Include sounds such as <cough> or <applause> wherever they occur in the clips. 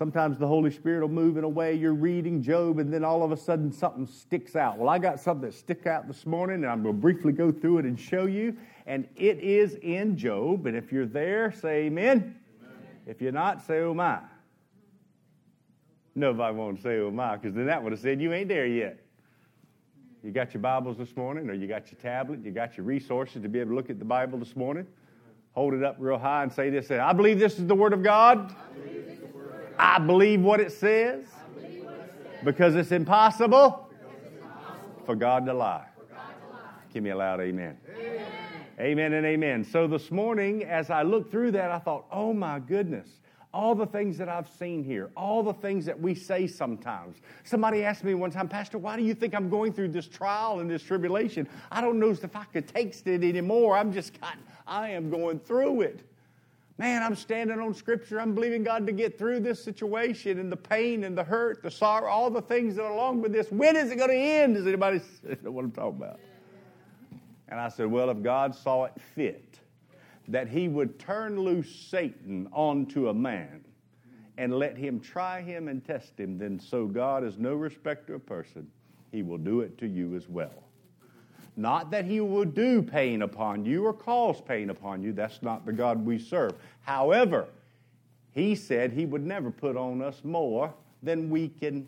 Sometimes the Holy Spirit will move in a way you're reading Job, and then all of a sudden something sticks out. Well, I got something that stick out this morning, and I'm going to briefly go through it and show you. And it is in Job. And if you're there, say amen. amen. If you're not, say oh my. Nobody won't say oh my, because then that would have said you ain't there yet. You got your Bibles this morning, or you got your tablet, you got your resources to be able to look at the Bible this morning. Hold it up real high and say this I believe this is the Word of God. I believe what it says because it's impossible for God to lie. Give me a loud amen. amen. Amen and amen. So this morning, as I looked through that, I thought, oh my goodness, all the things that I've seen here, all the things that we say sometimes. Somebody asked me one time, Pastor, why do you think I'm going through this trial and this tribulation? I don't know if I could take it anymore. I'm just, I am going through it. Man, I'm standing on Scripture. I'm believing God to get through this situation and the pain and the hurt, the sorrow, all the things that are along with this. When is it going to end? Does anybody <laughs> know what I'm talking about? And I said, Well, if God saw it fit that He would turn loose Satan onto a man and let him try him and test him, then so God is no respecter of person. He will do it to you as well. Not that he will do pain upon you or cause pain upon you. That's not the God we serve. However, he said he would never put on us more than we can.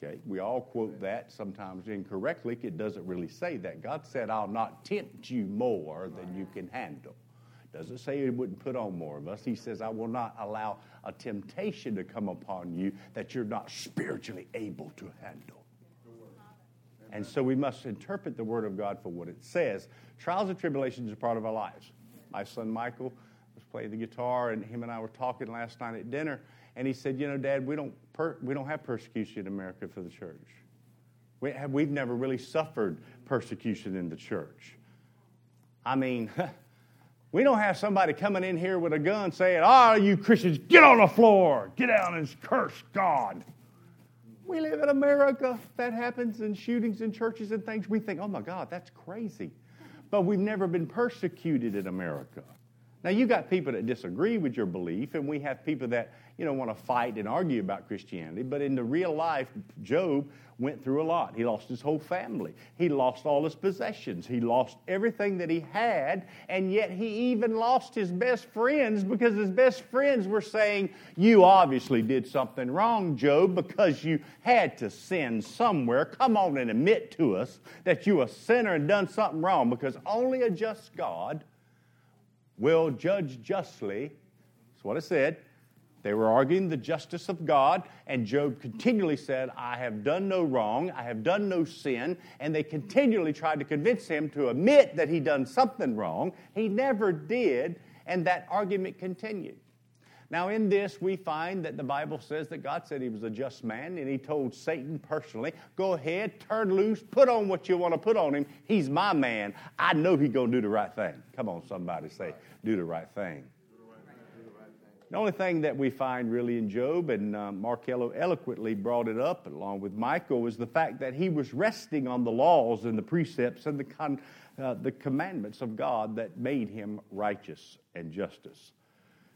Okay, we all quote that sometimes incorrectly. It doesn't really say that. God said, I'll not tempt you more than you can handle. Doesn't say he wouldn't put on more of us. He says, I will not allow a temptation to come upon you that you're not spiritually able to handle. And so we must interpret the Word of God for what it says. Trials and tribulations are part of our lives. My son Michael was playing the guitar, and him and I were talking last night at dinner, and he said, "You know, Dad, we don't per- we don't have persecution in America for the church. We have, we've never really suffered persecution in the church. I mean." <laughs> We don't have somebody coming in here with a gun saying, "Ah, oh, you Christians, get on the floor, get down and curse God." We live in America. That happens in shootings in churches and things. We think, oh my God, that's crazy. But we've never been persecuted in America. Now, you got people that disagree with your belief, and we have people that, you know, want to fight and argue about Christianity. But in the real life, Job went through a lot. He lost his whole family. He lost all his possessions. He lost everything that he had, and yet he even lost his best friends because his best friends were saying, You obviously did something wrong, Job, because you had to sin somewhere. Come on and admit to us that you a sinner and done something wrong because only a just God will judge justly. That's what it said. They were arguing the justice of God, and Job continually said, I have done no wrong, I have done no sin, and they continually tried to convince him to admit that he'd done something wrong. He never did, and that argument continued. Now, in this, we find that the Bible says that God said he was a just man, and he told Satan personally, Go ahead, turn loose, put on what you want to put on him. He's my man. I know he's going to do the right thing. Come on, somebody say, Do the right thing. The only thing that we find really in Job, and uh, Markello eloquently brought it up along with Michael, was the fact that he was resting on the laws and the precepts and the, con- uh, the commandments of God that made him righteous and justice.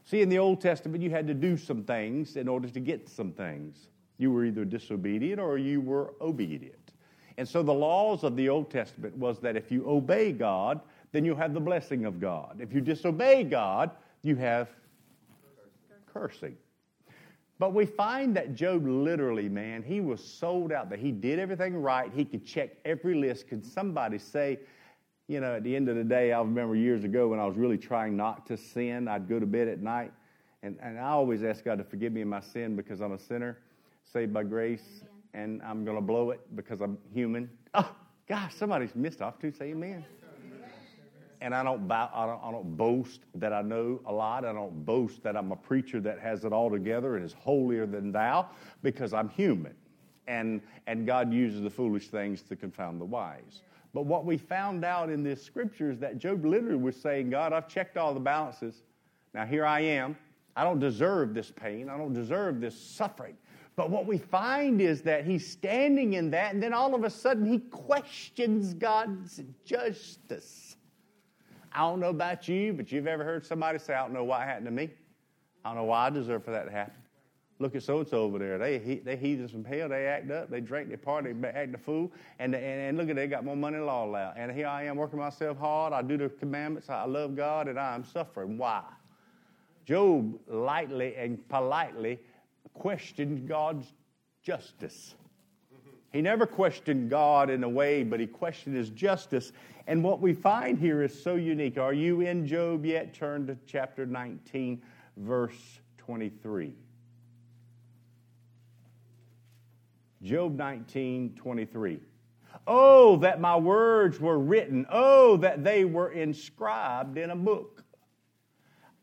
See, in the Old Testament, you had to do some things in order to get some things. You were either disobedient or you were obedient. And so the laws of the Old Testament was that if you obey God, then you have the blessing of God. If you disobey God, you have cursing. But we find that Job literally, man, he was sold out, that he did everything right. He could check every list. Could somebody say, you know, at the end of the day, I remember years ago when I was really trying not to sin, I'd go to bed at night, and, and I always ask God to forgive me of my sin because I'm a sinner, saved by grace, amen. and I'm going to blow it because I'm human. Oh, gosh, somebody's missed off to say amen. And I don't, I don't, I don't boast that I know a lot. I don't boast that I'm a preacher that has it all together and is holier than thou because I'm human. And, and God uses the foolish things to confound the wise. But what we found out in this scripture is that Job literally was saying, God, I've checked all the balances. Now here I am. I don't deserve this pain. I don't deserve this suffering. But what we find is that he's standing in that, and then all of a sudden he questions God's justice. I don't know about you, but you've ever heard somebody say, I don't know what happened to me? I don't know why I deserve for that to happen. Look at so and so over there. They they heathens from hell. They act up. They drink. They party. They act a fool. And, and and look at they got more money than law allowed. And here I am working myself hard. I do the commandments. I love God, and I am suffering. Why? Job lightly and politely questioned God's justice. He never questioned God in a way, but he questioned his justice. And what we find here is so unique. Are you in Job yet? Turn to chapter 19, verse 23. Job 19, 23. Oh, that my words were written. Oh, that they were inscribed in a book.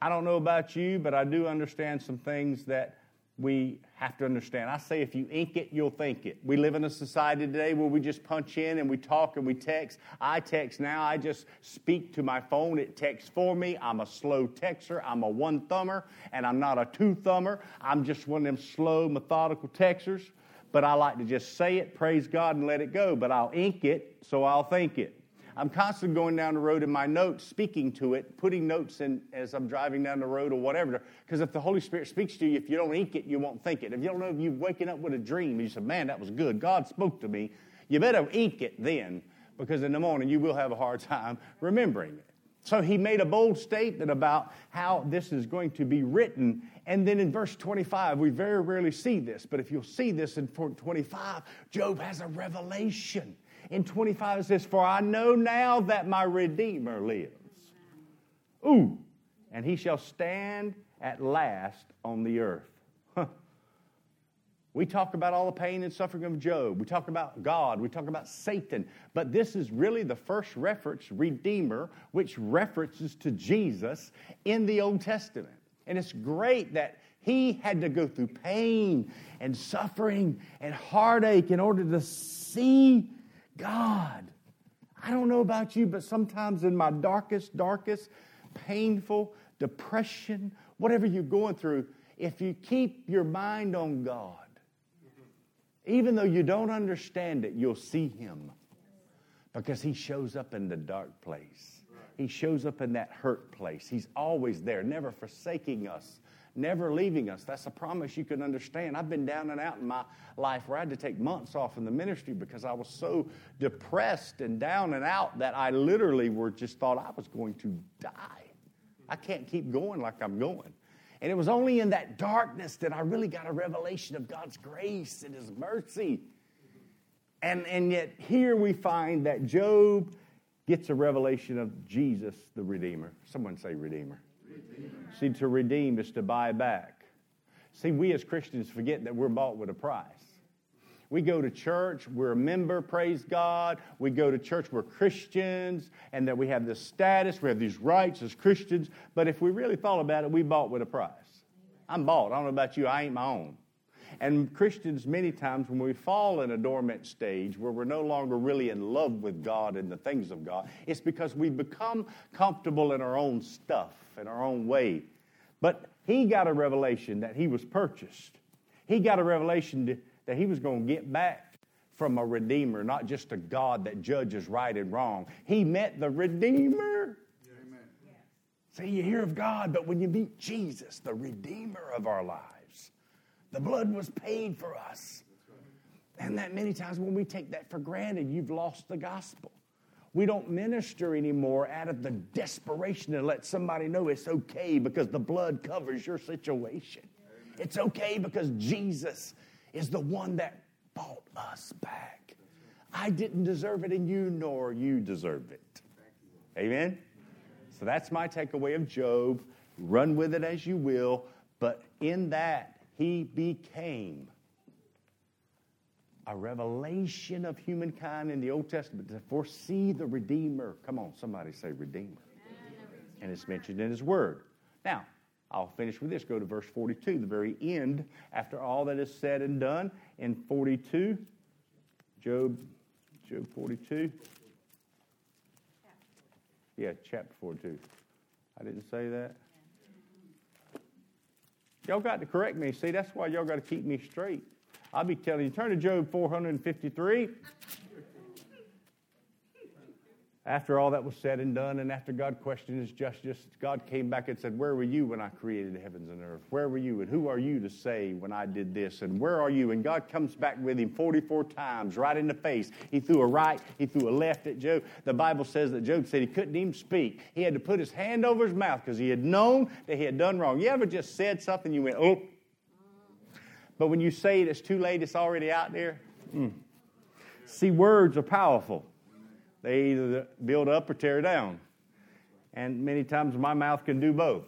I don't know about you, but I do understand some things that we have to understand. I say if you ink it, you'll think it. We live in a society today where we just punch in and we talk and we text. I text now, I just speak to my phone, it texts for me. I'm a slow texter, I'm a one thumber, and I'm not a two thumber. I'm just one of them slow, methodical texters. But I like to just say it, praise God, and let it go. But I'll ink it, so I'll think it. I'm constantly going down the road in my notes, speaking to it, putting notes in as I'm driving down the road or whatever. Because if the Holy Spirit speaks to you, if you don't ink it, you won't think it. If you don't know if you're waking up with a dream you say, man, that was good, God spoke to me, you better ink it then, because in the morning you will have a hard time remembering it. So he made a bold statement about how this is going to be written. And then in verse 25, we very rarely see this, but if you'll see this in 25, Job has a revelation in 25 it says, For I know now that my Redeemer lives. Ooh, and he shall stand at last on the earth. We talk about all the pain and suffering of Job. We talk about God. We talk about Satan. But this is really the first reference, Redeemer, which references to Jesus in the Old Testament. And it's great that he had to go through pain and suffering and heartache in order to see God. I don't know about you, but sometimes in my darkest, darkest, painful depression, whatever you're going through, if you keep your mind on God, even though you don't understand it, you'll see Him because He shows up in the dark place. He shows up in that hurt place. He's always there, never forsaking us, never leaving us. That's a promise you can understand. I've been down and out in my life where I had to take months off in the ministry because I was so depressed and down and out that I literally were just thought I was going to die. I can't keep going like I'm going. And it was only in that darkness that I really got a revelation of God's grace and His mercy. And, and yet, here we find that Job gets a revelation of Jesus, the Redeemer. Someone say, Redeemer. See, to redeem is to buy back. See, we as Christians forget that we're bought with a price. We go to church, we're a member, praise God. We go to church, we're Christians, and that we have this status, we have these rights as Christians. But if we really thought about it, we bought with a price. I'm bought. I don't know about you, I ain't my own. And Christians, many times, when we fall in a dormant stage where we're no longer really in love with God and the things of God, it's because we become comfortable in our own stuff, in our own way. But he got a revelation that he was purchased. He got a revelation that he was going to get back from a redeemer, not just a God that judges right and wrong. He met the redeemer. Amen. See, you hear of God, but when you meet Jesus, the redeemer of our lives, the blood was paid for us. And that many times when we take that for granted, you've lost the gospel. We don't minister anymore out of the desperation to let somebody know it's okay because the blood covers your situation. It's okay because Jesus is the one that bought us back. I didn't deserve it, and you nor you deserve it. Amen? So that's my takeaway of Job. Run with it as you will, but in that, he became a revelation of humankind in the Old Testament to foresee the Redeemer. Come on, somebody say Redeemer. And it's mentioned in His Word. Now, I'll finish with this. Go to verse 42, the very end, after all that is said and done. In 42, Job, Job 42. Yeah, chapter 42. I didn't say that. Y'all got to correct me. See, that's why y'all got to keep me straight. I'll be telling you, turn to Job 453. After all that was said and done, and after God questioned his justice, God came back and said, Where were you when I created the heavens and earth? Where were you? And who are you to say when I did this? And where are you? And God comes back with him 44 times, right in the face. He threw a right, he threw a left at Job. The Bible says that Job said he couldn't even speak. He had to put his hand over his mouth because he had known that he had done wrong. You ever just said something, you went, Oh. But when you say it, it's too late, it's already out there. Mm. See, words are powerful. They either build up or tear down. And many times my mouth can do both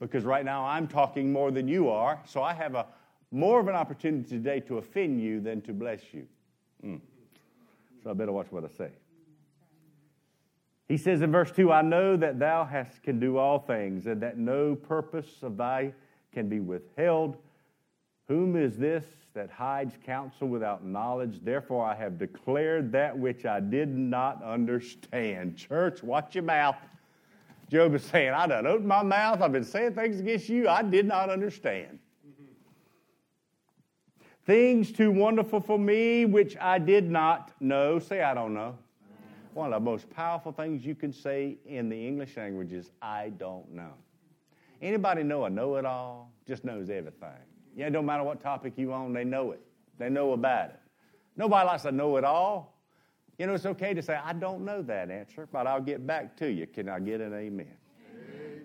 because right now I'm talking more than you are, so I have a more of an opportunity today to offend you than to bless you. Mm. So I better watch what I say. He says in verse 2 I know that thou hast, can do all things, and that no purpose of thy can be withheld. Whom is this that hides counsel without knowledge. Therefore, I have declared that which I did not understand. Church, watch your mouth. Job is saying, I done opened my mouth. I've been saying things against you I did not understand. Things too wonderful for me which I did not know. Say, I don't know. One of the most powerful things you can say in the English language is, I don't know. Anybody know a know it all? Just knows everything. Yeah, it don't matter what topic you on, they know it. They know about it. Nobody likes to know it all. You know, it's okay to say, I don't know that answer, but I'll get back to you. Can I get an amen? amen?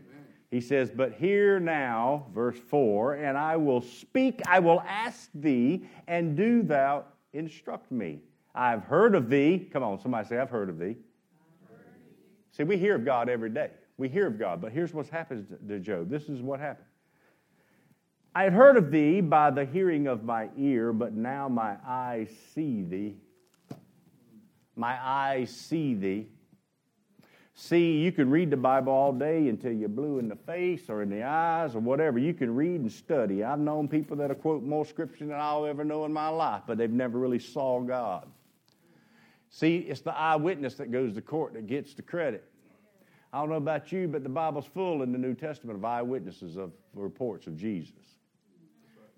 He says, But hear now, verse 4, and I will speak, I will ask thee, and do thou instruct me. I've heard of thee. Come on, somebody say, I've heard of thee. See, we hear of God every day. We hear of God, but here's what's happened to Job. This is what happened. I had heard of thee by the hearing of my ear, but now my eyes see thee. My eyes see thee. See, you can read the Bible all day until you're blue in the face or in the eyes or whatever. You can read and study. I've known people that quote more scripture than I'll ever know in my life, but they've never really saw God. See, it's the eyewitness that goes to court that gets the credit. I don't know about you, but the Bible's full in the New Testament of eyewitnesses of reports of Jesus.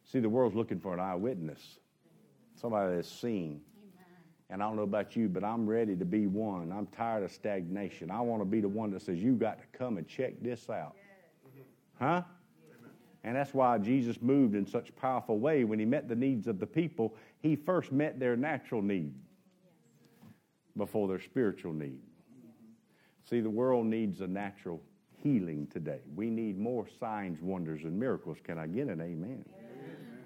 See, the world's looking for an eyewitness, somebody that's seen. And I don't know about you, but I'm ready to be one. I'm tired of stagnation. I want to be the one that says, You got to come and check this out. Huh? And that's why Jesus moved in such a powerful way. When he met the needs of the people, he first met their natural need before their spiritual need. See, the world needs a natural healing today. We need more signs, wonders, and miracles. Can I get an amen?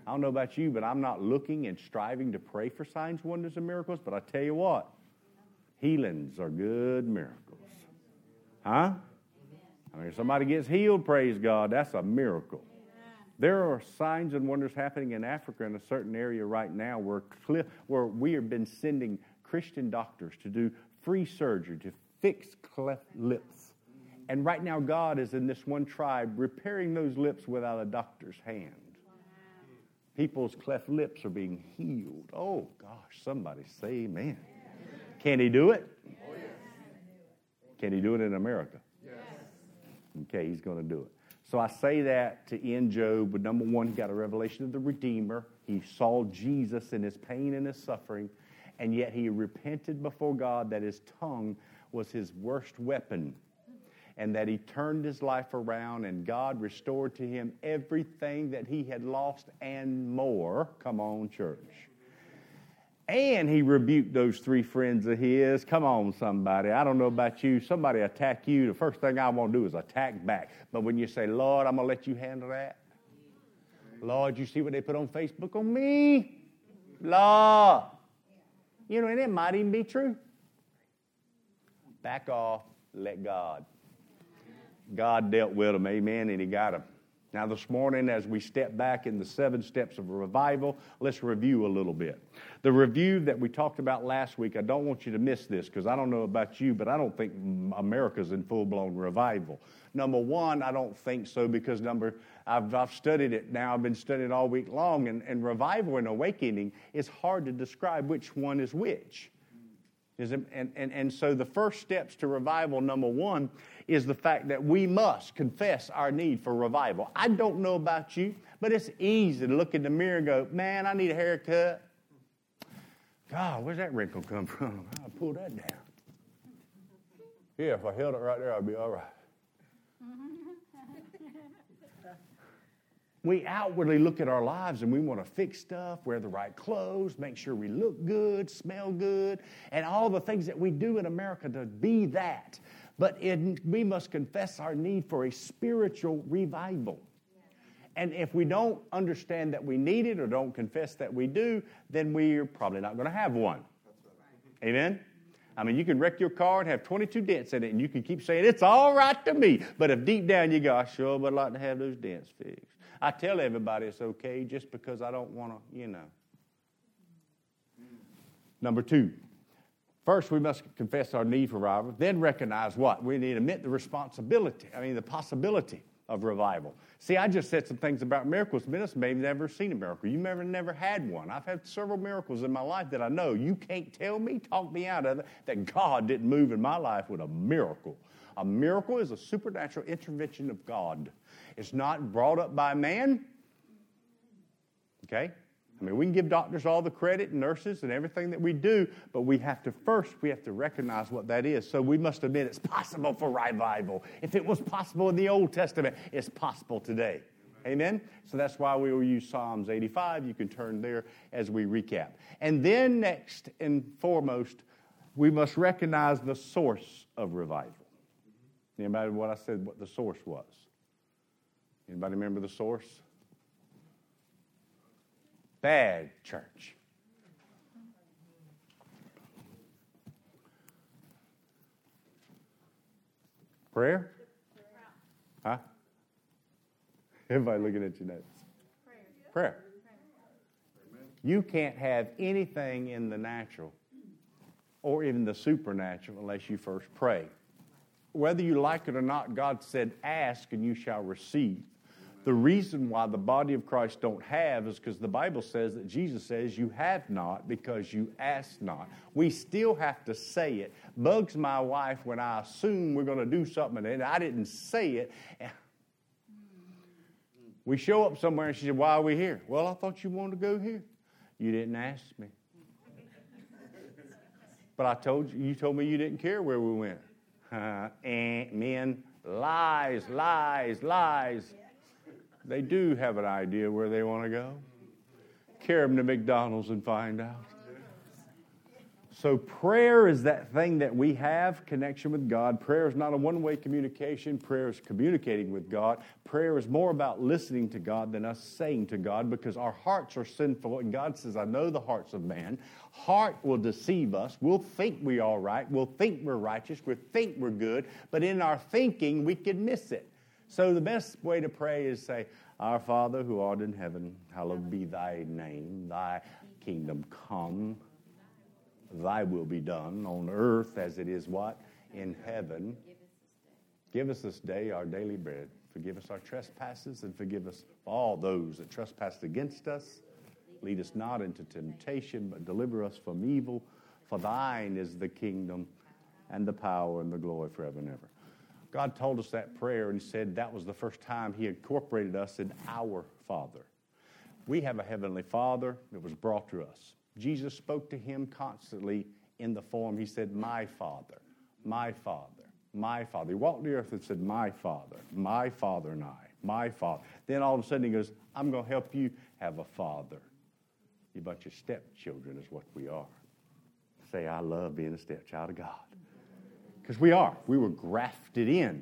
I don't know about you, but I'm not looking and striving to pray for signs, wonders, and miracles. But I tell you what, healings are good miracles. Huh? I mean, if somebody gets healed, praise God, that's a miracle. There are signs and wonders happening in Africa in a certain area right now where, where we have been sending Christian doctors to do free surgery to fix cleft lips. And right now, God is in this one tribe repairing those lips without a doctor's hand. People's cleft lips are being healed. Oh, gosh, somebody say amen. Can he do it? Can he do it in America? Okay, he's going to do it. So I say that to end Job but number one, he got a revelation of the Redeemer. He saw Jesus in his pain and his suffering, and yet he repented before God that his tongue was his worst weapon and that he turned his life around and God restored to him everything that he had lost and more. Come on, church. And he rebuked those three friends of his. Come on, somebody. I don't know about you. Somebody attack you. The first thing I want to do is attack back. But when you say, Lord, I'm going to let you handle that. Lord, you see what they put on Facebook on me? Lord. You know, and it might even be true. Back off, let God. God dealt with them, amen, and He got them. Now, this morning, as we step back in the seven steps of revival, let's review a little bit. The review that we talked about last week, I don't want you to miss this because I don't know about you, but I don't think America's in full blown revival. Number one, I don't think so because number, I've, I've studied it now, I've been studying it all week long, and, and revival and awakening is hard to describe which one is which. Is it, And, and, and so the first steps to revival, number one, is the fact that we must confess our need for revival. I don't know about you, but it's easy to look in the mirror and go, man, I need a haircut. God, where's that wrinkle come from? <laughs> I'll pull that down. Yeah, if I held it right there, I'd be all right. we outwardly look at our lives and we want to fix stuff, wear the right clothes, make sure we look good, smell good, and all the things that we do in America to be that. But we must confess our need for a spiritual revival. And if we don't understand that we need it or don't confess that we do, then we're probably not going to have one. Amen? I mean, you can wreck your car and have 22 dents in it, and you can keep saying, it's all right to me. But if deep down you go, I sure would like to have those dents fixed. I tell everybody it's okay just because I don't want to, you know. Number two, first we must confess our need for revival, then recognize what? We need to admit the responsibility, I mean, the possibility of revival. See, I just said some things about miracles. Minutes may have never seen a miracle. You never, never had one. I've had several miracles in my life that I know. You can't tell me, talk me out of it, that God didn't move in my life with a miracle. A miracle is a supernatural intervention of God. It's not brought up by man. Okay? I mean, we can give doctors all the credit, and nurses, and everything that we do, but we have to first, we have to recognize what that is. So we must admit it's possible for revival. If it was possible in the Old Testament, it's possible today. Amen? So that's why we will use Psalms 85. You can turn there as we recap. And then, next and foremost, we must recognize the source of revival. Anybody what I said what the source was? Anybody remember the source? Bad church. Prayer? Huh? Everybody looking at your notes. Prayer. You can't have anything in the natural or even the supernatural unless you first pray whether you like it or not, God said, Ask and you shall receive. The reason why the body of Christ don't have is because the Bible says that Jesus says you have not because you ask not. We still have to say it. Bugs my wife when I assume we're going to do something and I didn't say it. We show up somewhere and she said, Why are we here? Well, I thought you wanted to go here. You didn't ask me. But I told you, you told me you didn't care where we went. <laughs> Uh, and men, lies, lies, lies. They do have an idea where they want to go. Carry them to McDonald's and find out. So, prayer is that thing that we have connection with God. Prayer is not a one way communication, prayer is communicating with God. Prayer is more about listening to God than us saying to God because our hearts are sinful. And God says, I know the hearts of man. Heart will deceive us. We'll think we're all right. We'll think we're righteous. We'll think we're good. But in our thinking, we can miss it. So, the best way to pray is say, Our Father who art in heaven, hallowed be thy name, thy kingdom come Thy will be done on earth as it is what? In heaven. Give us this day our daily bread. Forgive us our trespasses and forgive us all those that trespass against us. Lead us not into temptation, but deliver us from evil. For thine is the kingdom and the power and the glory forever and ever. God told us that prayer and said that was the first time He incorporated us in our Father. We have a Heavenly Father that was brought to us. Jesus spoke to him constantly in the form, he said, My Father, my Father, my Father. He walked the earth and said, My Father, my Father and I, my Father. Then all of a sudden he goes, I'm going to help you have a father. You're bunch of stepchildren is what we are. Say, I love being a stepchild of God. Because we are. We were grafted in.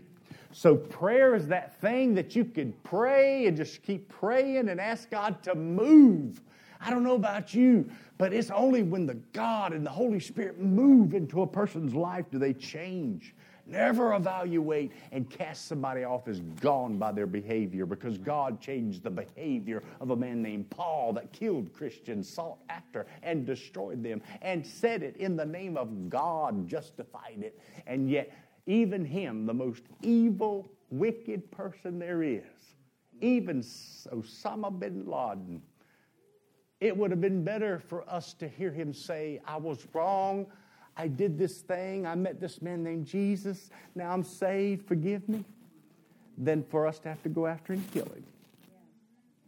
So prayer is that thing that you can pray and just keep praying and ask God to move. I don't know about you, but it's only when the God and the Holy Spirit move into a person's life do they change. Never evaluate and cast somebody off as gone by their behavior because God changed the behavior of a man named Paul that killed Christians, sought after, and destroyed them, and said it in the name of God, justified it. And yet, even him, the most evil, wicked person there is, even Osama bin Laden, it would have been better for us to hear him say, I was wrong. I did this thing. I met this man named Jesus. Now I'm saved. Forgive me. Than for us to have to go after and kill him.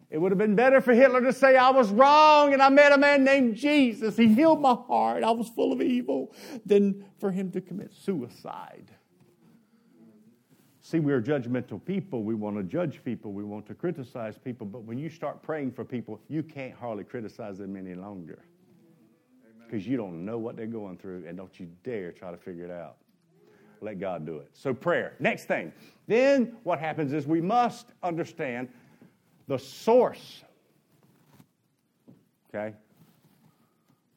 It would have been better for Hitler to say, I was wrong and I met a man named Jesus. He healed my heart. I was full of evil. Than for him to commit suicide. See, we're judgmental people. We want to judge people. We want to criticize people. But when you start praying for people, you can't hardly criticize them any longer because you don't know what they're going through, and don't you dare try to figure it out. Let God do it. So, prayer. Next thing. Then what happens is we must understand the source. Okay?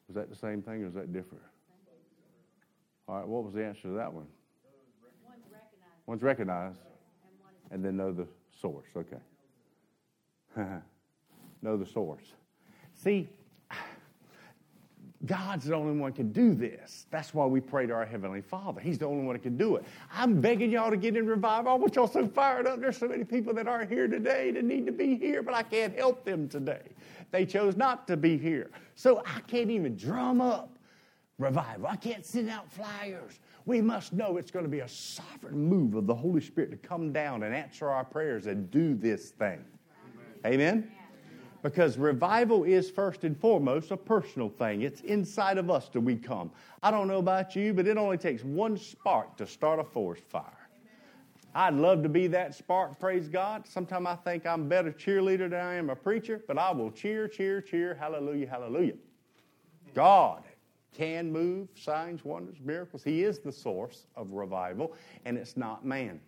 Was that the same thing or is that different? All right, what was the answer to that one? One's recognized. One's recognized. And then know the source. Okay. <laughs> know the source. See, God's the only one can do this. That's why we pray to our Heavenly Father. He's the only one that can do it. I'm begging y'all to get in revival. I want y'all so fired up. There's so many people that aren't here today that need to be here, but I can't help them today. They chose not to be here. So I can't even drum up revival. I can't send out flyers. We must know it's going to be a sovereign move of the Holy Spirit to come down and answer our prayers and do this thing. Amen? Amen? Because revival is first and foremost a personal thing. It's inside of us that we come. I don't know about you, but it only takes one spark to start a forest fire. I'd love to be that spark, praise God. Sometimes I think I'm better cheerleader than I am a preacher, but I will cheer, cheer, cheer, hallelujah, hallelujah. God can move signs, wonders, miracles. He is the source of revival, and it's not man.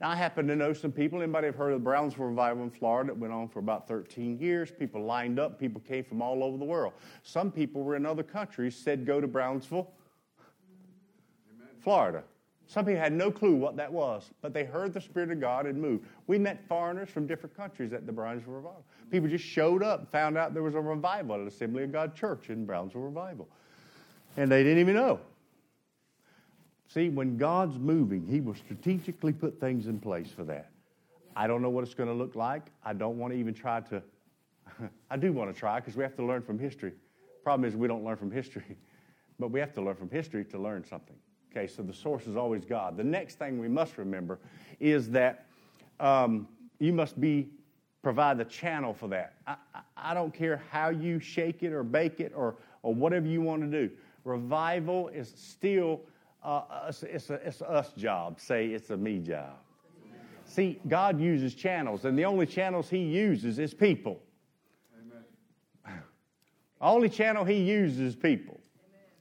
Now, I happen to know some people. Anybody have heard of the Brownsville Revival in Florida that went on for about 13 years? People lined up. People came from all over the world. Some people were in other countries, said go to Brownsville, Amen. Florida. Some people had no clue what that was, but they heard the Spirit of God and moved. We met foreigners from different countries at the Brownsville Revival. People just showed up, found out there was a revival at Assembly of God Church in Brownsville Revival. And they didn't even know. See, when God's moving, He will strategically put things in place for that. I don't know what it's going to look like. I don't want to even try to. <laughs> I do want to try because we have to learn from history. Problem is, we don't learn from history, <laughs> but we have to learn from history to learn something. Okay, so the source is always God. The next thing we must remember is that um, you must be provide the channel for that. I, I, I don't care how you shake it or bake it or, or whatever you want to do. Revival is still uh, it's, it's, a, it's a us job. Say it's a me job. See, God uses channels, and the only channels He uses is people. Amen. The only channel He uses is people.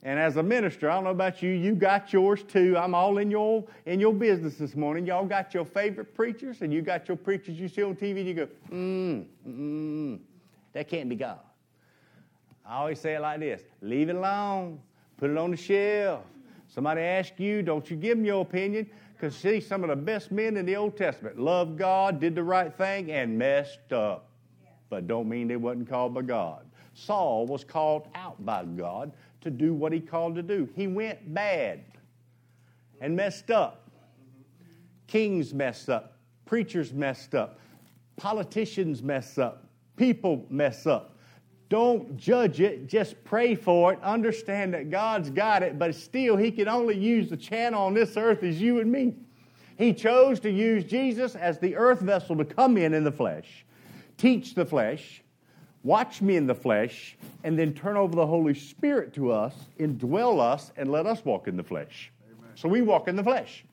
And as a minister, I don't know about you, you got yours too. I'm all in your in your business this morning. Y'all got your favorite preachers, and you got your preachers you see on TV, and you go, mm, mm, that can't be God. I always say it like this: leave it alone, put it on the shelf. Somebody asks you, don't you give them your opinion. Because see, some of the best men in the Old Testament loved God, did the right thing, and messed up. But don't mean they wasn't called by God. Saul was called out by God to do what he called to do. He went bad and messed up. Kings messed up. Preachers messed up. Politicians mess up. People mess up. Don't judge it, just pray for it. Understand that God's got it, but still, He can only use the channel on this earth as you and me. He chose to use Jesus as the earth vessel to come in in the flesh, teach the flesh, watch me in the flesh, and then turn over the Holy Spirit to us, indwell us, and let us walk in the flesh. Amen. So we walk in the flesh.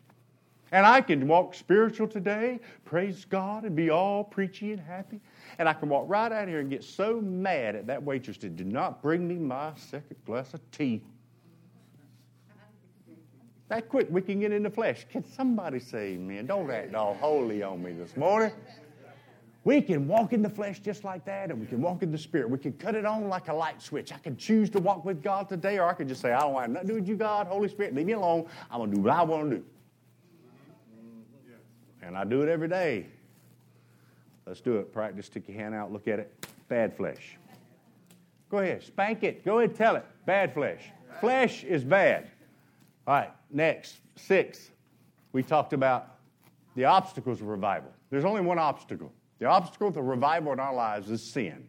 And I can walk spiritual today, praise God, and be all preachy and happy. And I can walk right out here and get so mad at that waitress that did not bring me my second glass of tea. That quick, we can get in the flesh. Can somebody say amen? Don't act all holy on me this morning. We can walk in the flesh just like that, and we can walk in the spirit. We can cut it on like a light switch. I can choose to walk with God today, or I can just say, I don't want nothing to do with you, God, Holy Spirit. Leave me alone. I'm going to do what I want to do. And I do it every day. Let's do it. Practice. Stick your hand out. Look at it. Bad flesh. Go ahead. Spank it. Go ahead. Tell it. Bad flesh. Flesh is bad. All right. Next. Six. We talked about the obstacles of revival. There's only one obstacle. The obstacle to revival in our lives is sin.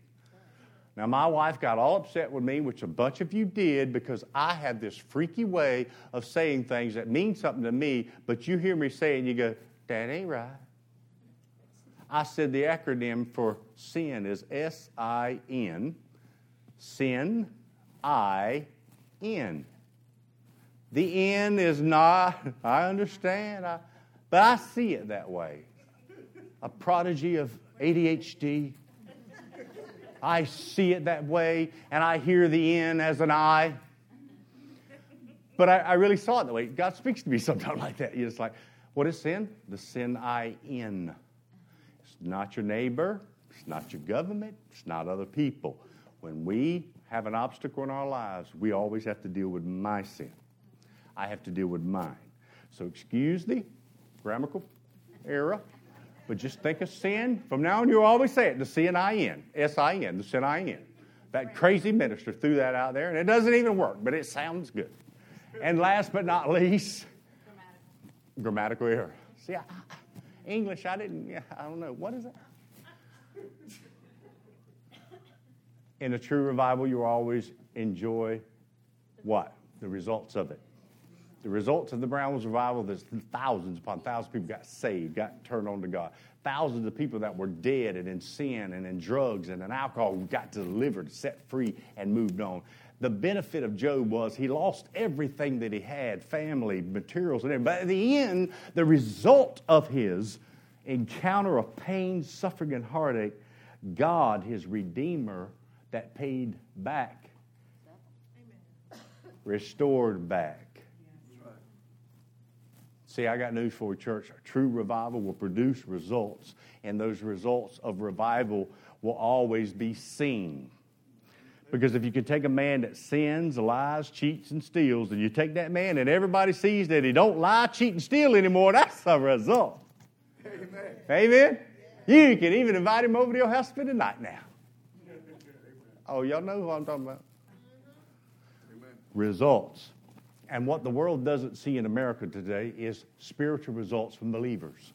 Now, my wife got all upset with me, which a bunch of you did, because I had this freaky way of saying things that mean something to me, but you hear me say it and you go, that ain't right. I said the acronym for sin is S I N. Sin, I, N. The N is not, I understand, I, But I see it that way. A prodigy of ADHD. I see it that way, and I hear the N as an I. But I, I really saw it that way. God speaks to me <laughs> sometimes like that. Just like, what is sin? The sin I in. Not your neighbor, it's not your government, it's not other people. When we have an obstacle in our lives, we always have to deal with my sin. I have to deal with mine. So excuse the grammatical error, but just think of sin. From now on, you'll always say it the S-I-N, the sin-I-N. That crazy minister threw that out there, and it doesn't even work, but it sounds good. And last but not least, grammatical, grammatical error. See, I, English, I didn't, I don't know. What is it? In a true revival, you always enjoy what? The results of it. The results of the Brownwoods revival, there's thousands upon thousands of people got saved, got turned on to God. Thousands of people that were dead and in sin and in drugs and in alcohol got delivered, set free, and moved on. The benefit of Job was he lost everything that he had family, materials, and everything. But at the end, the result of his encounter of pain, suffering, and heartache, God, his Redeemer, that paid back, restored back. See, I got news for you, church. A true revival will produce results, and those results of revival will always be seen. Because if you can take a man that sins, lies, cheats, and steals, and you take that man and everybody sees that he don't lie, cheat, and steal anymore, that's a result. Amen. Amen? You can even invite him over to your house for the night now. Oh, y'all know who I'm talking about. Amen. Results. And what the world doesn't see in America today is spiritual results from believers.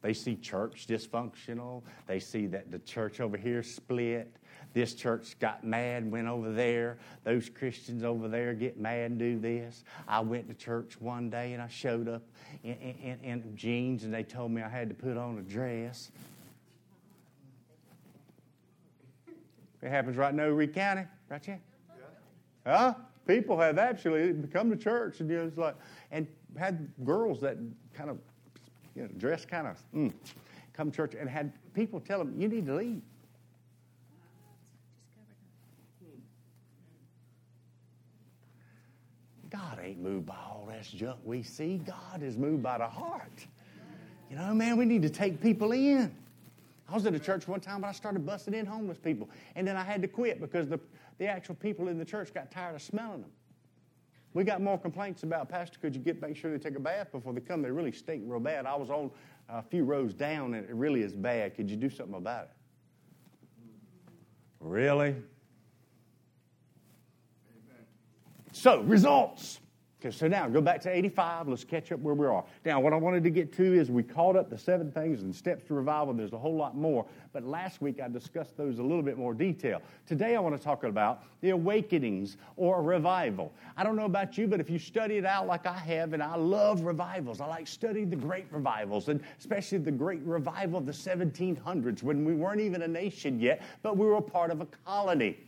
They see church dysfunctional. They see that the church over here split. This church got mad, went over there. Those Christians over there get mad and do this. I went to church one day and I showed up in, in, in jeans and they told me I had to put on a dress. It happens right in Reed County, right here. Huh? people have actually come to church and you know, it's like, and had girls that kind of, you know, dress kind of, mm, come to church and had people tell them, you need to leave. God ain't moved by all that junk we see. God is moved by the heart. You know, man, we need to take people in. I was at a church one time, but I started busting in homeless people. And then I had to quit because the, the actual people in the church got tired of smelling them. We got more complaints about, Pastor, could you get make sure they take a bath before they come? They really stink real bad. I was on a few rows down and it really is bad. Could you do something about it? Really? Amen. So, results. Okay, so now go back to 85. Let's catch up where we are. Now, what I wanted to get to is we caught up the seven things and steps to revival. There's a whole lot more, but last week I discussed those a little bit more detail. Today I want to talk about the awakenings or revival. I don't know about you, but if you study it out like I have, and I love revivals, I like studying the great revivals, and especially the great revival of the 1700s when we weren't even a nation yet, but we were part of a colony.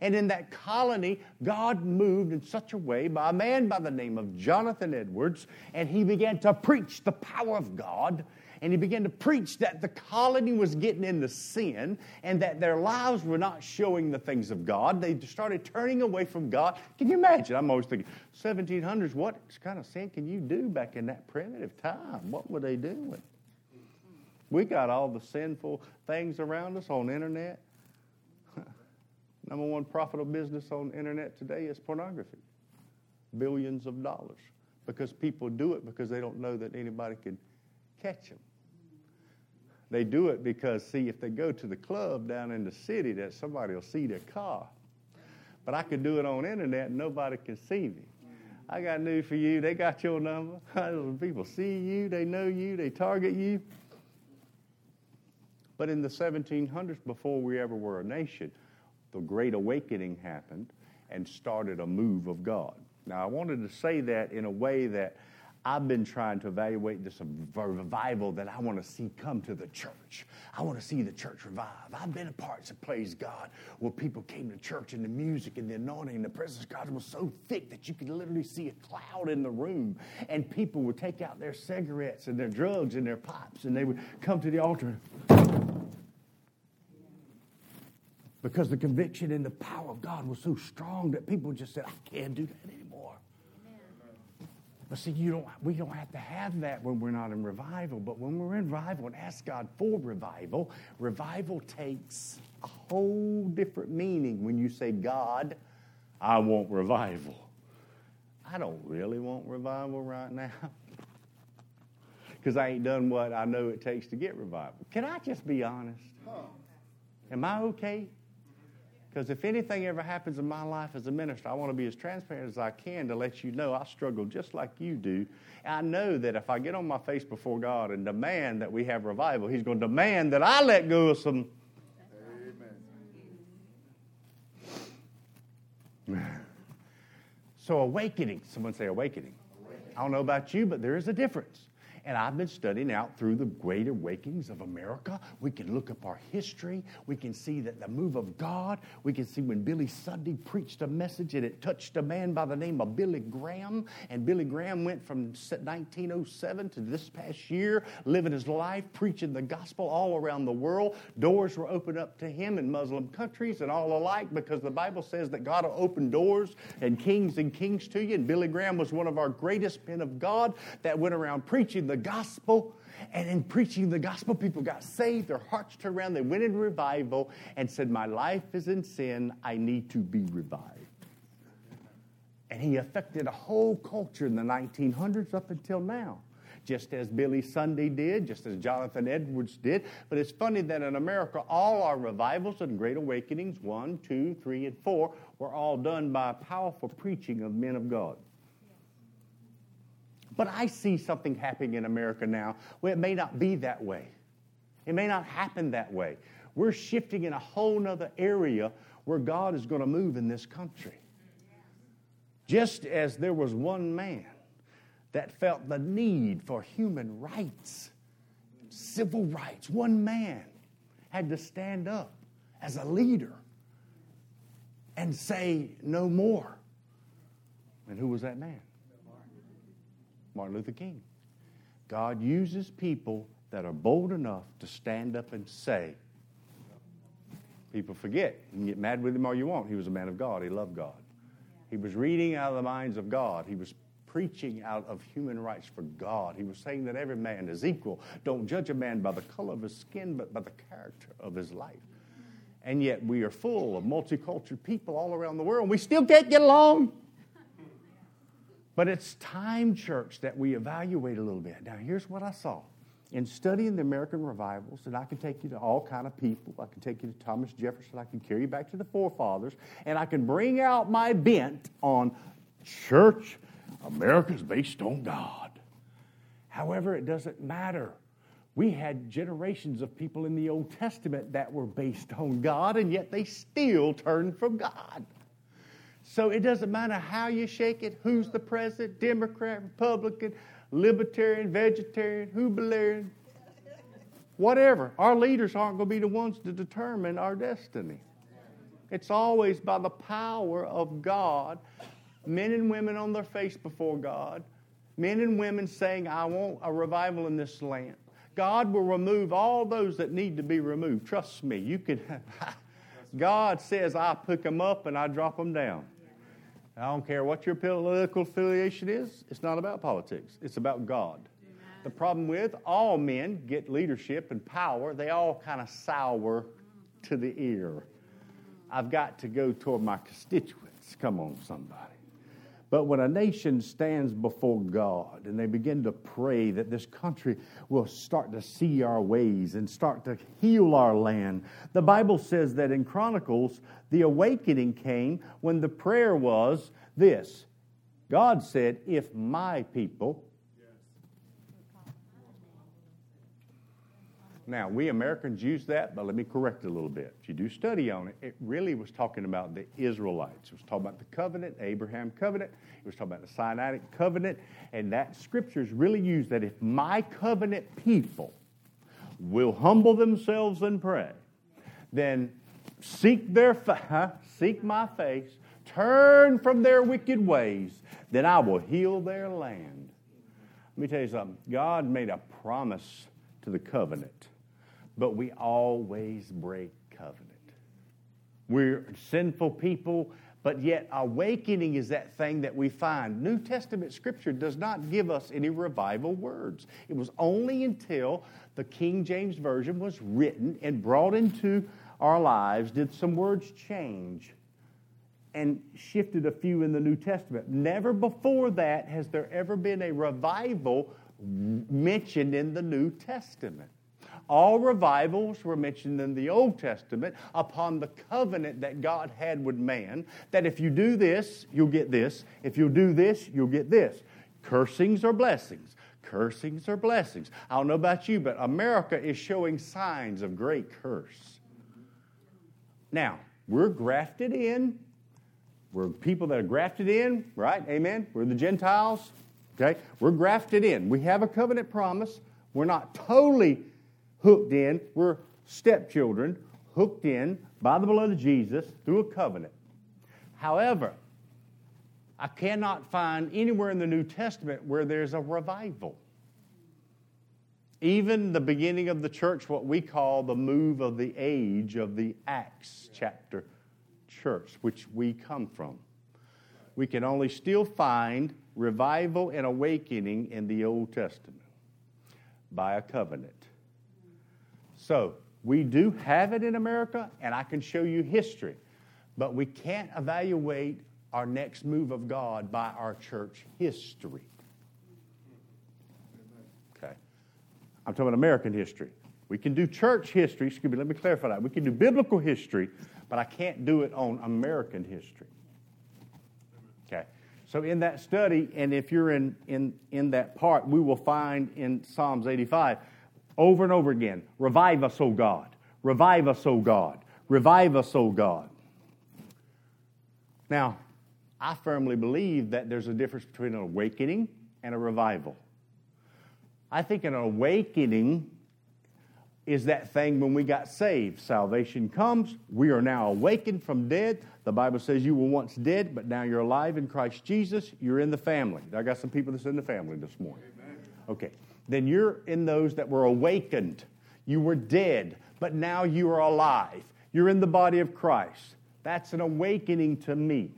And in that colony, God moved in such a way by a man by the name of Jonathan Edwards, and he began to preach the power of God. And he began to preach that the colony was getting into sin and that their lives were not showing the things of God. They started turning away from God. Can you imagine? I'm always thinking, 1700s, what kind of sin can you do back in that primitive time? What were they doing? We got all the sinful things around us on internet. Number one profitable business on the internet today is pornography. Billions of dollars. Because people do it because they don't know that anybody can catch them. They do it because, see, if they go to the club down in the city, that somebody will see their car. But I can do it on internet and nobody can see me. I got news for you. They got your number. <laughs> People see you, they know you, they target you. But in the 1700s, before we ever were a nation, the Great Awakening happened and started a move of God. Now, I wanted to say that in a way that I've been trying to evaluate this revival that I want to see come to the church. I want to see the church revive. I've been a part of Praise God where people came to church and the music and the anointing and the presence of God was so thick that you could literally see a cloud in the room. And people would take out their cigarettes and their drugs and their pipes and they would come to the altar. Because the conviction and the power of God was so strong that people just said, I can't do that anymore. But see, you don't, we don't have to have that when we're not in revival. But when we're in revival and ask God for revival, revival takes a whole different meaning when you say, God, I want revival. I don't really want revival right now <laughs> because I ain't done what I know it takes to get revival. Can I just be honest? Am I okay? Because if anything ever happens in my life as a minister, I want to be as transparent as I can to let you know I struggle just like you do. I know that if I get on my face before God and demand that we have revival, He's going to demand that I let go of some. Amen. So, awakening. Someone say awakening. awakening. I don't know about you, but there is a difference. And I've been studying out through the great awakenings of America. We can look up our history. We can see that the move of God. We can see when Billy Sunday preached a message and it touched a man by the name of Billy Graham. And Billy Graham went from 1907 to this past year, living his life, preaching the gospel all around the world. Doors were opened up to him in Muslim countries and all alike because the Bible says that God will open doors and kings and kings to you. And Billy Graham was one of our greatest men of God that went around preaching the gospel. And in preaching the gospel, people got saved, their hearts turned around, they went into revival and said, My life is in sin, I need to be revived. And he affected a whole culture in the 1900s up until now, just as Billy Sunday did, just as Jonathan Edwards did. But it's funny that in America, all our revivals and great awakenings, one, two, three, and four, were all done by powerful preaching of men of God. But I see something happening in America now where it may not be that way. It may not happen that way. We're shifting in a whole nother area where God is going to move in this country. Just as there was one man that felt the need for human rights, civil rights, one man had to stand up as a leader and say no more. And who was that man? Martin Luther King. God uses people that are bold enough to stand up and say, People forget. You can get mad with him all you want. He was a man of God. He loved God. He was reading out of the minds of God. He was preaching out of human rights for God. He was saying that every man is equal. Don't judge a man by the color of his skin, but by the character of his life. And yet we are full of multicultural people all around the world, we still can't get along. But it's time, church, that we evaluate a little bit. Now, here's what I saw. In studying the American revivals, and I can take you to all kind of people. I can take you to Thomas Jefferson. I can carry you back to the forefathers. And I can bring out my bent on church, America's based on God. However, it doesn't matter. We had generations of people in the Old Testament that were based on God, and yet they still turned from God. So it doesn't matter how you shake it, who's the president, Democrat, Republican, Libertarian, Vegetarian, Hubilarian, whatever. Our leaders aren't going to be the ones to determine our destiny. It's always by the power of God, men and women on their face before God, men and women saying, I want a revival in this land. God will remove all those that need to be removed. Trust me, you can. <laughs> God says, I pick them up and I drop them down. I don't care what your political affiliation is, it's not about politics, it's about God. Amen. The problem with all men get leadership and power, they all kind of sour to the ear. I've got to go toward my constituents. Come on, somebody. But when a nation stands before God and they begin to pray that this country will start to see our ways and start to heal our land, the Bible says that in Chronicles, the awakening came when the prayer was this. God said, If my people, Now, we Americans use that, but let me correct a little bit. If you do study on it, it really was talking about the Israelites. It was talking about the covenant, Abraham covenant. It was talking about the Sinaitic covenant. And that scripture is really used that if my covenant people will humble themselves and pray, then seek their fa- <laughs> seek my face, turn from their wicked ways, then I will heal their land. Let me tell you something. God made a promise to the covenant but we always break covenant. We're sinful people, but yet awakening is that thing that we find. New Testament scripture does not give us any revival words. It was only until the King James Version was written and brought into our lives did some words change and shifted a few in the New Testament. Never before that has there ever been a revival mentioned in the New Testament. All revivals were mentioned in the Old Testament upon the covenant that God had with man, that if you do this, you'll get this. If you do this, you'll get this. Cursings or blessings. Cursings or blessings. I don't know about you, but America is showing signs of great curse. Now, we're grafted in. We're people that are grafted in, right? Amen. We're the Gentiles. Okay? We're grafted in. We have a covenant promise. We're not totally hooked in. We're stepchildren, hooked in by the blood of Jesus through a covenant. However, I cannot find anywhere in the New Testament where there's a revival. Even the beginning of the church, what we call the move of the age of the Acts chapter church, which we come from. We can only still find revival and awakening in the Old Testament by a covenant. So we do have it in America, and I can show you history, but we can't evaluate our next move of God by our church history. Okay. I'm talking about American history. We can do church history. Excuse me, let me clarify that. We can do biblical history, but I can't do it on American history. Okay. So in that study, and if you're in, in, in that part, we will find in Psalms 85 over and over again. Revive us, O God. Revive us, O God. Revive us, O God. Now, I firmly believe that there's a difference between an awakening and a revival. I think an awakening is that thing when we got saved. Salvation comes. We are now awakened from dead. The Bible says you were once dead, but now you're alive in Christ Jesus. You're in the family. I got some people that's in the family this morning. Amen. Okay then you're in those that were awakened. You were dead, but now you are alive. You're in the body of Christ. That's an awakening to me.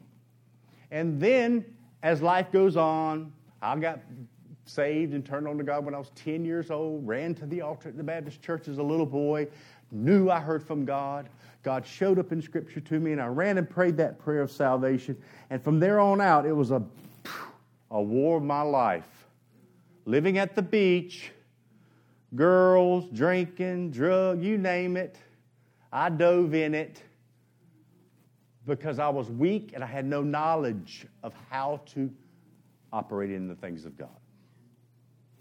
And then, as life goes on, I got saved and turned on to God when I was 10 years old, ran to the altar at the Baptist church as a little boy, knew I heard from God. God showed up in Scripture to me, and I ran and prayed that prayer of salvation. And from there on out, it was a, a war of my life living at the beach, girls, drinking, drug, you name it. I dove in it because I was weak and I had no knowledge of how to operate in the things of God.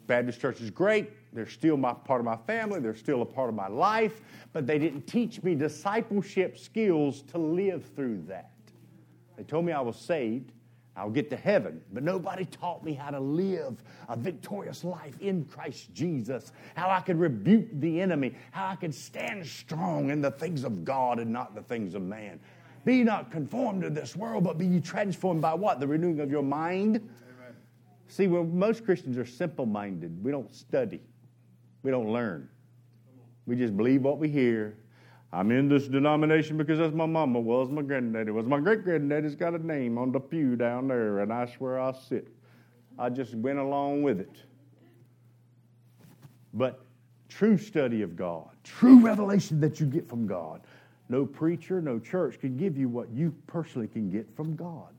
Baptist church is great. They're still my part of my family. They're still a part of my life, but they didn't teach me discipleship skills to live through that. They told me I was saved. I'll get to heaven. But nobody taught me how to live a victorious life in Christ Jesus, how I could rebuke the enemy, how I could stand strong in the things of God and not the things of man. Be not conformed to this world, but be ye transformed by what? The renewing of your mind. Amen. See, well, most Christians are simple minded. We don't study, we don't learn. We just believe what we hear I'm in this denomination because that's my mama was, my granddaddy was. My great granddaddy's got a name on the pew down there, and I swear I'll sit. I just went along with it. But true study of God, true revelation that you get from God, no preacher, no church can give you what you personally can get from God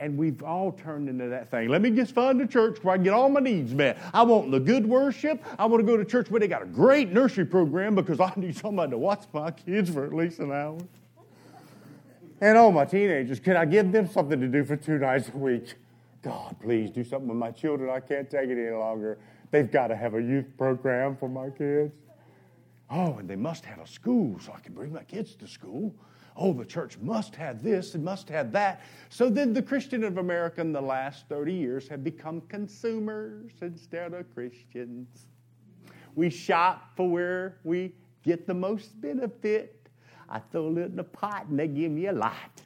and we've all turned into that thing. Let me just find a church where I can get all my needs met. I want the good worship. I want to go to church where they got a great nursery program because I <laughs> need somebody to watch my kids for at least an hour. And oh, my teenagers, can I give them something to do for two nights a week? God, please do something with my children. I can't take it any longer. They've got to have a youth program for my kids. Oh, and they must have a school so I can bring my kids to school. Oh, the church must have this and must have that. So then the Christian of America in the last 30 years have become consumers instead of Christians. We shop for where we get the most benefit. I throw it in the pot and they give me a lot.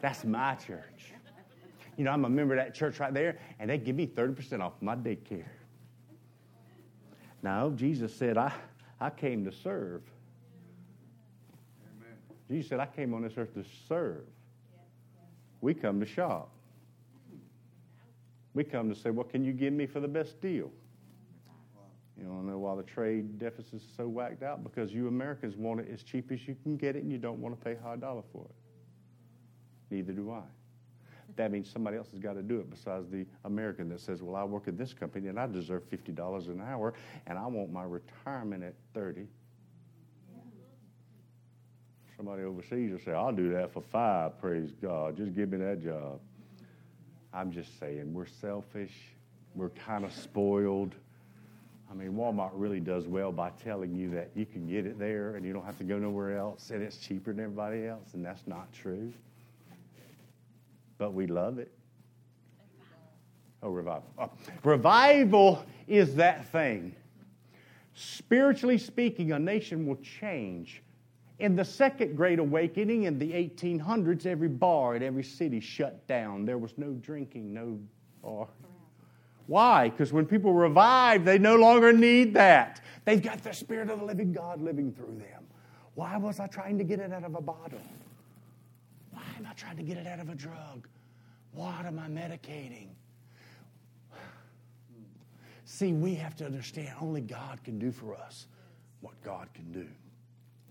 That's my church. You know, I'm a member of that church right there, and they give me 30% off my daycare. Now, Jesus said, I, I came to serve. Jesus said, I came on this earth to serve. We come to shop. We come to say, What can you give me for the best deal? You don't know why the trade deficit is so whacked out? Because you Americans want it as cheap as you can get it and you don't want to pay high dollar for it. Neither do I. That means somebody else has got to do it besides the American that says, Well, I work at this company and I deserve $50 an hour and I want my retirement at 30 Somebody overseas will say, I'll do that for five, praise God. Just give me that job. I'm just saying, we're selfish. We're kind of spoiled. I mean, Walmart really does well by telling you that you can get it there and you don't have to go nowhere else and it's cheaper than everybody else, and that's not true. But we love it. Oh, revival. Oh, revival is that thing. Spiritually speaking, a nation will change. In the Second Great Awakening in the 1800s, every bar in every city shut down. There was no drinking, no bar. Why? Because when people revive, they no longer need that. They've got the Spirit of the living God living through them. Why was I trying to get it out of a bottle? Why am I trying to get it out of a drug? What am I medicating? See, we have to understand only God can do for us what God can do.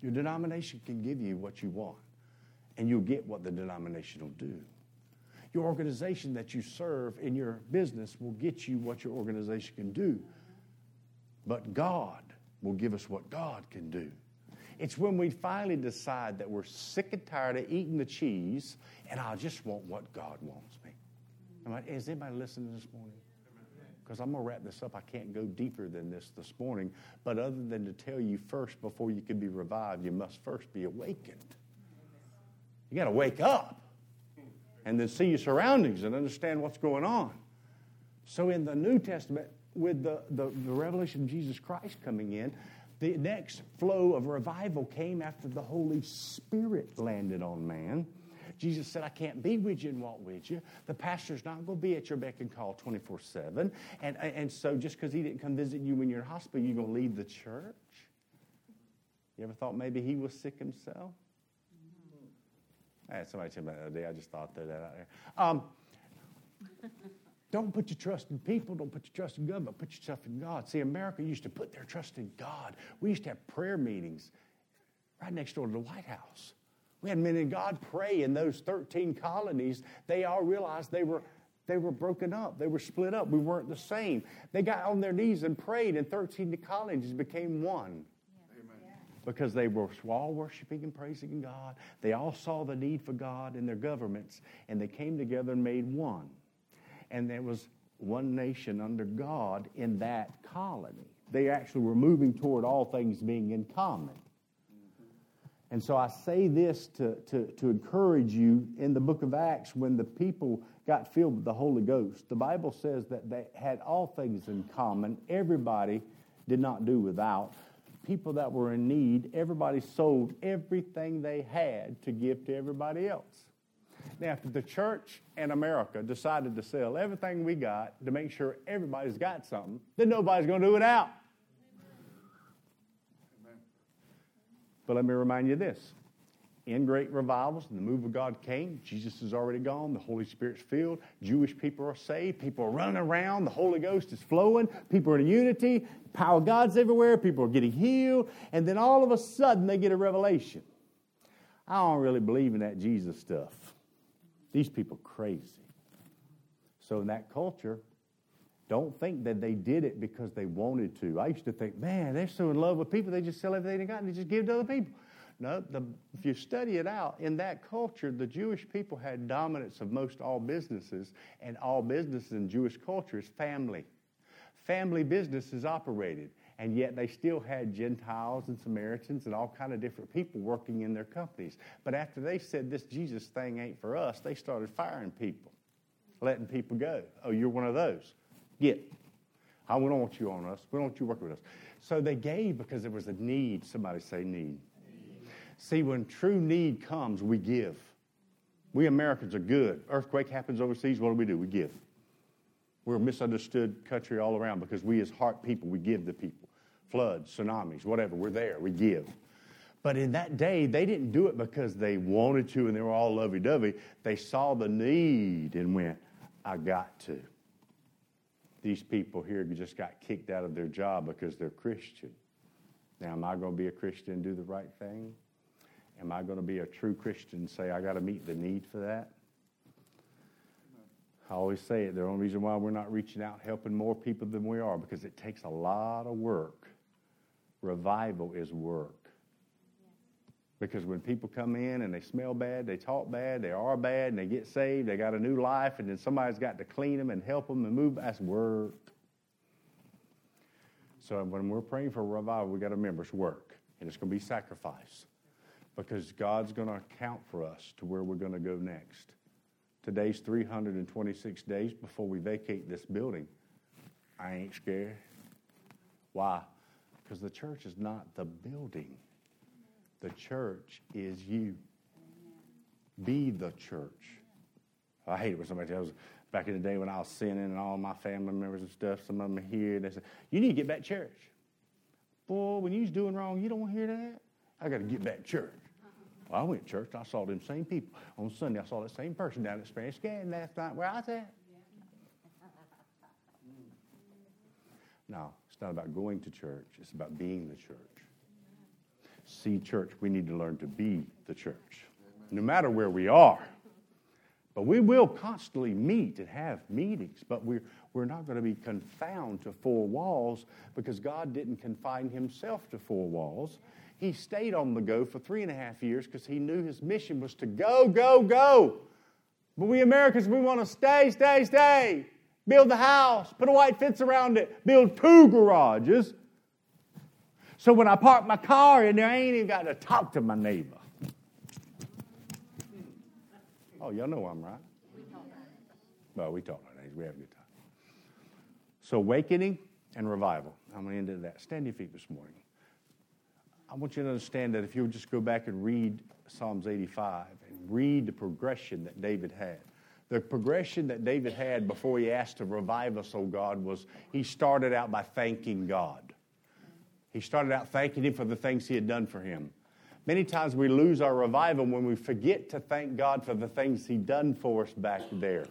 Your denomination can give you what you want, and you'll get what the denomination will do. Your organization that you serve in your business will get you what your organization can do. But God will give us what God can do. It's when we finally decide that we're sick and tired of eating the cheese and I just want what God wants me. Is anybody listening this morning? Because I'm going to wrap this up. I can't go deeper than this this morning. But other than to tell you first, before you can be revived, you must first be awakened. You got to wake up and then see your surroundings and understand what's going on. So in the New Testament, with the, the, the revelation of Jesus Christ coming in, the next flow of revival came after the Holy Spirit landed on man. Jesus said, I can't be with you and walk with you. The pastor's not going to be at your beck and call 24 7. And, and so just because he didn't come visit you when you're in hospital, you're going to leave the church? You ever thought maybe he was sick himself? I had somebody tell me the other day. I just thought that out there. Um, don't put your trust in people. Don't put your trust in but put yourself in God. See, America used to put their trust in God. We used to have prayer meetings right next door to the White House. We had men in God pray in those 13 colonies. They all realized they were, they were broken up. They were split up. We weren't the same. They got on their knees and prayed, and 13 colonies became one because they were all worshiping and praising God. They all saw the need for God in their governments, and they came together and made one. And there was one nation under God in that colony. They actually were moving toward all things being in common. And so I say this to, to, to encourage you in the book of Acts when the people got filled with the Holy Ghost. The Bible says that they had all things in common. Everybody did not do without people that were in need, everybody sold everything they had to give to everybody else. Now, if the church in America decided to sell everything we got to make sure everybody's got something, then nobody's going to do it out. But let me remind you this in great revivals, and the move of God came. Jesus is already gone. The Holy Spirit's filled. Jewish people are saved. People are running around. The Holy Ghost is flowing. People are in unity. Power of God's everywhere. People are getting healed. And then all of a sudden, they get a revelation. I don't really believe in that Jesus stuff. These people crazy. So in that culture, don't think that they did it because they wanted to. I used to think, man, they're so in love with people, they just sell everything they got and they just give to other people. No, the, if you study it out, in that culture, the Jewish people had dominance of most all businesses, and all businesses in Jewish culture is family. Family businesses operated. and yet they still had Gentiles and Samaritans and all kind of different people working in their companies. But after they said this Jesus thing ain't for us, they started firing people, letting people go. Oh, you're one of those. Get. I we don't want you on us. We don't want you working with us. So they gave because there was a need. Somebody say need. See, when true need comes, we give. We Americans are good. Earthquake happens overseas, what do we do? We give. We're a misunderstood country all around because we, as heart people, we give to people. Floods, tsunamis, whatever, we're there, we give. But in that day, they didn't do it because they wanted to and they were all lovey dovey. They saw the need and went, I got to. These people here just got kicked out of their job because they're Christian. Now, am I going to be a Christian and do the right thing? Am I going to be a true Christian and say, I got to meet the need for that? I always say it. The only reason why we're not reaching out helping more people than we are because it takes a lot of work. Revival is work. Because when people come in and they smell bad, they talk bad, they are bad, and they get saved, they got a new life, and then somebody's got to clean them and help them and move, that's work. So when we're praying for revival, we got to remember it's work, and it's going to be sacrifice because God's going to account for us to where we're going to go next. Today's 326 days before we vacate this building. I ain't scared. Why? Because the church is not the building, the church is you. Be the church. I hate it when somebody tells back in the day when I was sinning and all my family members and stuff, some of them are here, they say, You need to get back to church. Boy, when you's doing wrong, you don't hear that? I got to get back to church. Well, I went to church. I saw them same people. On Sunday, I saw that same person down at Spanish Scan last night where I was at. <laughs> No, it's not about going to church. It's about being the church. See, church, we need to learn to be the church, no matter where we are. But we will constantly meet and have meetings, but we're, we're not going to be confounded to four walls because God didn't confine himself to four walls. He stayed on the go for three and a half years because he knew his mission was to go, go, go. But we Americans, we want to stay, stay, stay. Build the house, put a white fence around it, build two garages. So when I park my car in there, I ain't even got to talk to my neighbor. Oh, y'all know I'm right. Well, we talk nowadays. We have a good time. So, awakening and revival. I'm going to end that. Stand your feet this morning. I want you to understand that if you would just go back and read Psalms 85 and read the progression that David had. The progression that David had before he asked to revive us, oh God, was he started out by thanking God. He started out thanking Him for the things He had done for him. Many times we lose our revival when we forget to thank God for the things He done for us back there.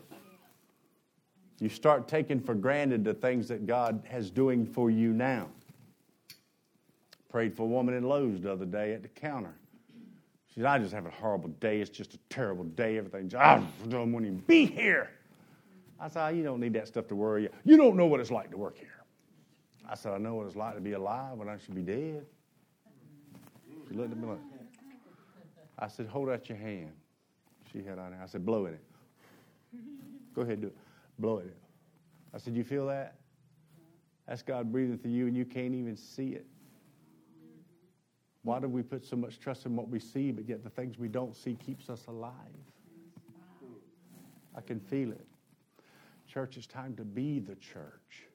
You start taking for granted the things that God has doing for you now. Prayed for a woman in Lowe's the other day at the counter. She said, I just have a horrible day. It's just a terrible day. Everything, I don't want to be here. I said, You don't need that stuff to worry you. You don't know what it's like to work here. I said, I know what it's like to be alive when I should be dead. She looked at me like, I said, Hold out your hand. She on it. I said, Blow in it. Go ahead, do it. Blow it. I said, You feel that? That's God breathing through you, and you can't even see it. Why do we put so much trust in what we see, but yet the things we don't see keeps us alive? I can feel it. Church, it's time to be the church,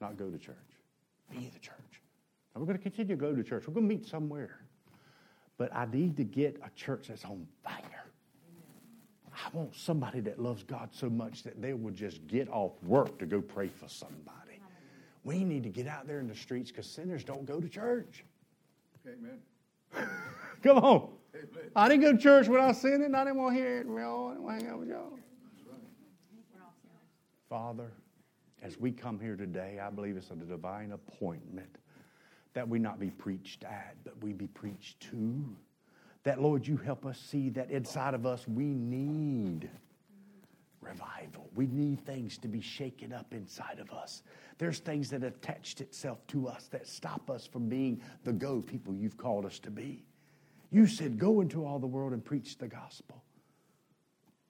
not go to church. Be the church. And we're going to continue to go to church. We're going to meet somewhere. But I need to get a church that's on fire. I want somebody that loves God so much that they will just get off work to go pray for somebody. We need to get out there in the streets because sinners don't go to church. Amen. <laughs> Come on. Amen. I didn't go to church when I was sinning. I didn't want to hear it. Y'all. I didn't want to hang out with y'all. Father, as we come here today, I believe it's a divine appointment that we not be preached at, but we be preached to. That, Lord, you help us see that inside of us we need revival. We need things to be shaken up inside of us. There's things that attached itself to us that stop us from being the go people you've called us to be. You said, Go into all the world and preach the gospel.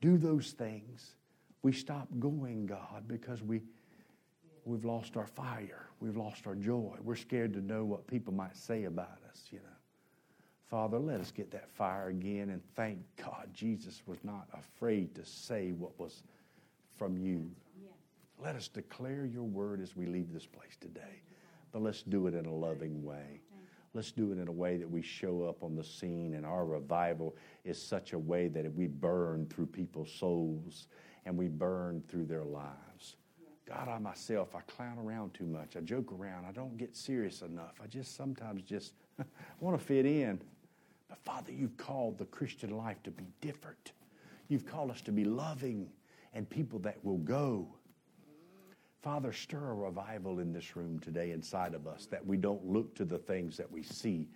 Do those things. We stop going, God, because we we've lost our fire. We've lost our joy. We're scared to know what people might say about us, you know. Father, let us get that fire again and thank God Jesus was not afraid to say what was from you. Let us declare your word as we leave this place today. But let's do it in a loving way. Let's do it in a way that we show up on the scene, and our revival is such a way that we burn through people's souls and we burn through their lives. God, I myself, I clown around too much. I joke around. I don't get serious enough. I just sometimes just <laughs> want to fit in. But Father, you've called the Christian life to be different. You've called us to be loving and people that will go. Father, stir a revival in this room today inside of us that we don't look to the things that we see,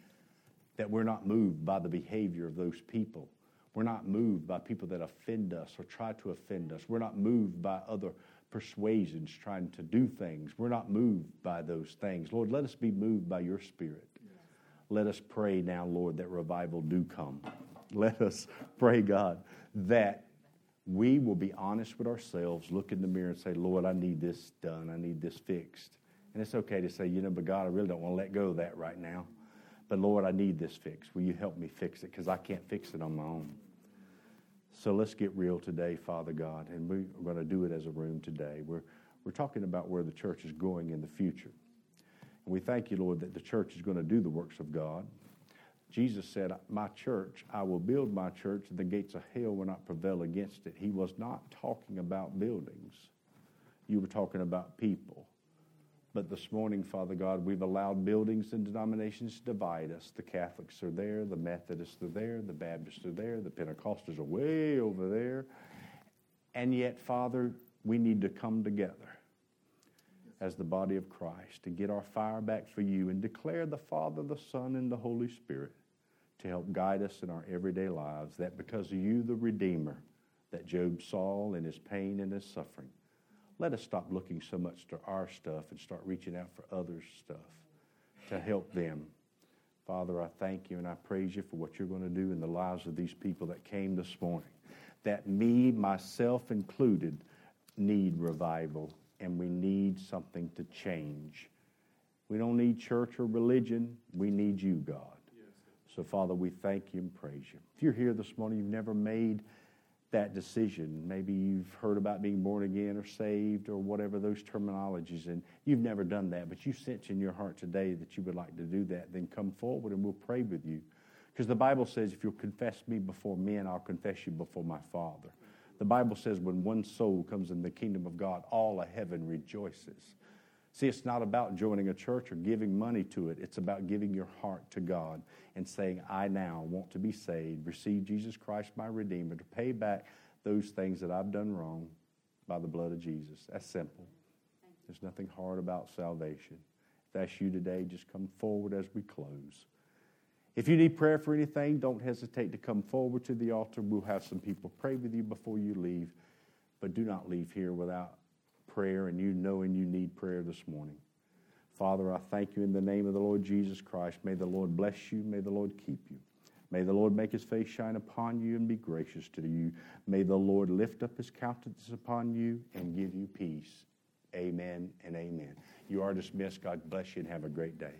that we're not moved by the behavior of those people. We're not moved by people that offend us or try to offend us. We're not moved by other persuasions trying to do things. We're not moved by those things. Lord, let us be moved by your spirit. Let us pray now, Lord, that revival do come. Let us pray, God, that we will be honest with ourselves, look in the mirror and say, Lord, I need this done. I need this fixed. And it's okay to say, you know, but God, I really don't want to let go of that right now. But Lord, I need this fixed. Will you help me fix it? Because I can't fix it on my own. So let's get real today, Father God, and we're going to do it as a room today. We're, we're talking about where the church is going in the future. And we thank you, Lord, that the church is going to do the works of God. Jesus said, My church, I will build my church, and the gates of hell will not prevail against it. He was not talking about buildings, you were talking about people. But this morning, Father God, we've allowed buildings and denominations to divide us. The Catholics are there, the Methodists are there, the Baptists are there, the Pentecostals are way over there. And yet, Father, we need to come together as the body of Christ to get our fire back for you and declare the Father, the Son, and the Holy Spirit to help guide us in our everyday lives. That because of you, the Redeemer, that Job saw in his pain and his suffering, let us stop looking so much to our stuff and start reaching out for others' stuff to help them. Father, I thank you and I praise you for what you're going to do in the lives of these people that came this morning. That me, myself included, need revival and we need something to change. We don't need church or religion. We need you, God. So, Father, we thank you and praise you. If you're here this morning, you've never made that decision. Maybe you've heard about being born again or saved or whatever those terminologies, and you've never done that, but you sense in your heart today that you would like to do that, then come forward and we'll pray with you. Because the Bible says, if you'll confess me before men, I'll confess you before my Father. The Bible says when one soul comes in the kingdom of God, all of heaven rejoices. See, it's not about joining a church or giving money to it. It's about giving your heart to God and saying, I now want to be saved, receive Jesus Christ, my Redeemer, to pay back those things that I've done wrong by the blood of Jesus. That's simple. There's nothing hard about salvation. If that's you today, just come forward as we close. If you need prayer for anything, don't hesitate to come forward to the altar. We'll have some people pray with you before you leave. But do not leave here without prayer and you knowing you need prayer this morning. Father, I thank you in the name of the Lord Jesus Christ. May the Lord bless you. May the Lord keep you. May the Lord make his face shine upon you and be gracious to you. May the Lord lift up his countenance upon you and give you peace. Amen and amen. You are dismissed. God bless you and have a great day.